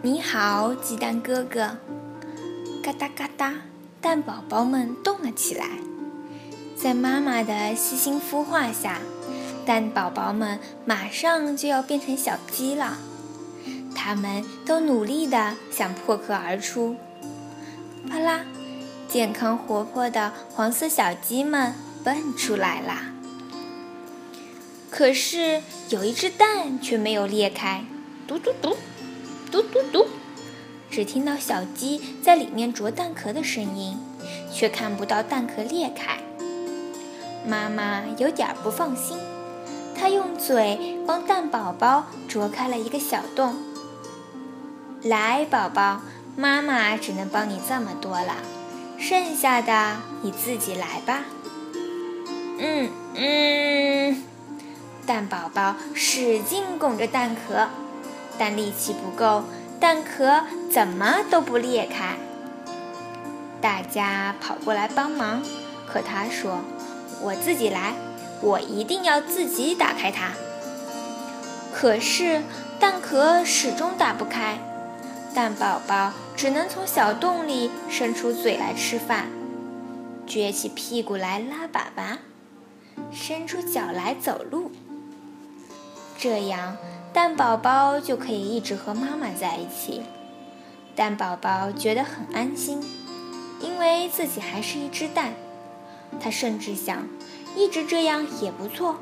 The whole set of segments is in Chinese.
你好，鸡蛋哥哥！嘎哒嘎哒，蛋宝宝们动了起来。在妈妈的细心孵化下，蛋宝宝们马上就要变成小鸡了。它们都努力地想破壳而出。啪啦，健康活泼的黄色小鸡们蹦出来啦。可是有一只蛋却没有裂开，嘟嘟嘟。嘟嘟嘟，只听到小鸡在里面啄蛋壳的声音，却看不到蛋壳裂开。妈妈有点不放心，她用嘴帮蛋宝宝啄开了一个小洞。来，宝宝，妈妈只能帮你这么多了，剩下的你自己来吧。嗯嗯，蛋宝宝使劲拱着蛋壳。但力气不够，蛋壳怎么都不裂开。大家跑过来帮忙，可他说：“我自己来，我一定要自己打开它。”可是蛋壳始终打不开，蛋宝宝只能从小洞里伸出嘴来吃饭，撅起屁股来拉粑粑，伸出脚来走路，这样。蛋宝宝就可以一直和妈妈在一起，蛋宝宝觉得很安心，因为自己还是一只蛋。他甚至想，一直这样也不错，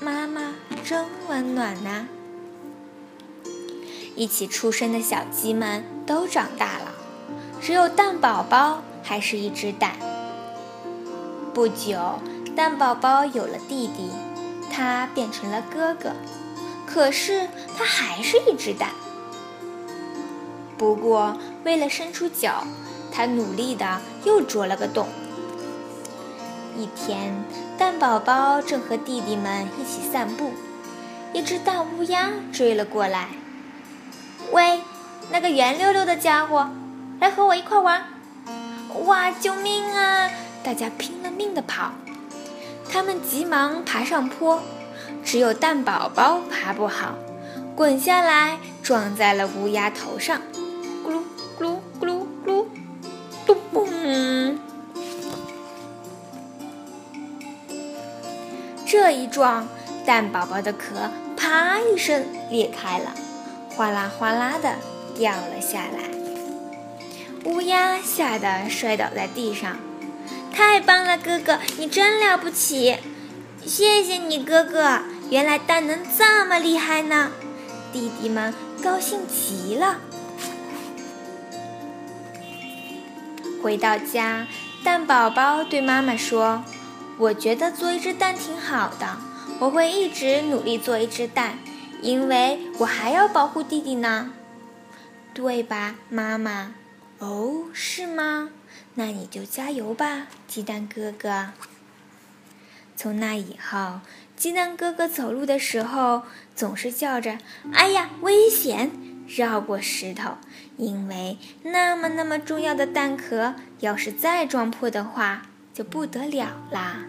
妈妈真温暖呐。一起出生的小鸡们都长大了，只有蛋宝宝还是一只蛋。不久，蛋宝宝有了弟弟，他变成了哥哥。可是它还是一只蛋。不过，为了伸出脚，它努力的又啄了个洞。一天，蛋宝宝正和弟弟们一起散步，一只大乌鸦追了过来。“喂，那个圆溜溜的家伙，来和我一块玩！”哇，救命啊！大家拼了命的跑，他们急忙爬上坡。只有蛋宝宝爬不好，滚下来撞在了乌鸦头上，咕噜咕噜咕噜咕噜，咚嘣！这一撞，蛋宝宝的壳啪一声裂开了，哗啦哗啦的掉了下来。乌鸦吓得摔倒在地上。太棒了，哥哥，你真了不起！谢谢你，哥哥。原来蛋能这么厉害呢！弟弟们高兴极了。回到家，蛋宝宝对妈妈说：“我觉得做一只蛋挺好的，我会一直努力做一只蛋，因为我还要保护弟弟呢，对吧，妈妈？”“哦，是吗？那你就加油吧，鸡蛋哥哥。”从那以后，鸡蛋哥哥走路的时候总是叫着“哎呀，危险！”绕过石头，因为那么那么重要的蛋壳，要是再撞破的话，就不得了啦。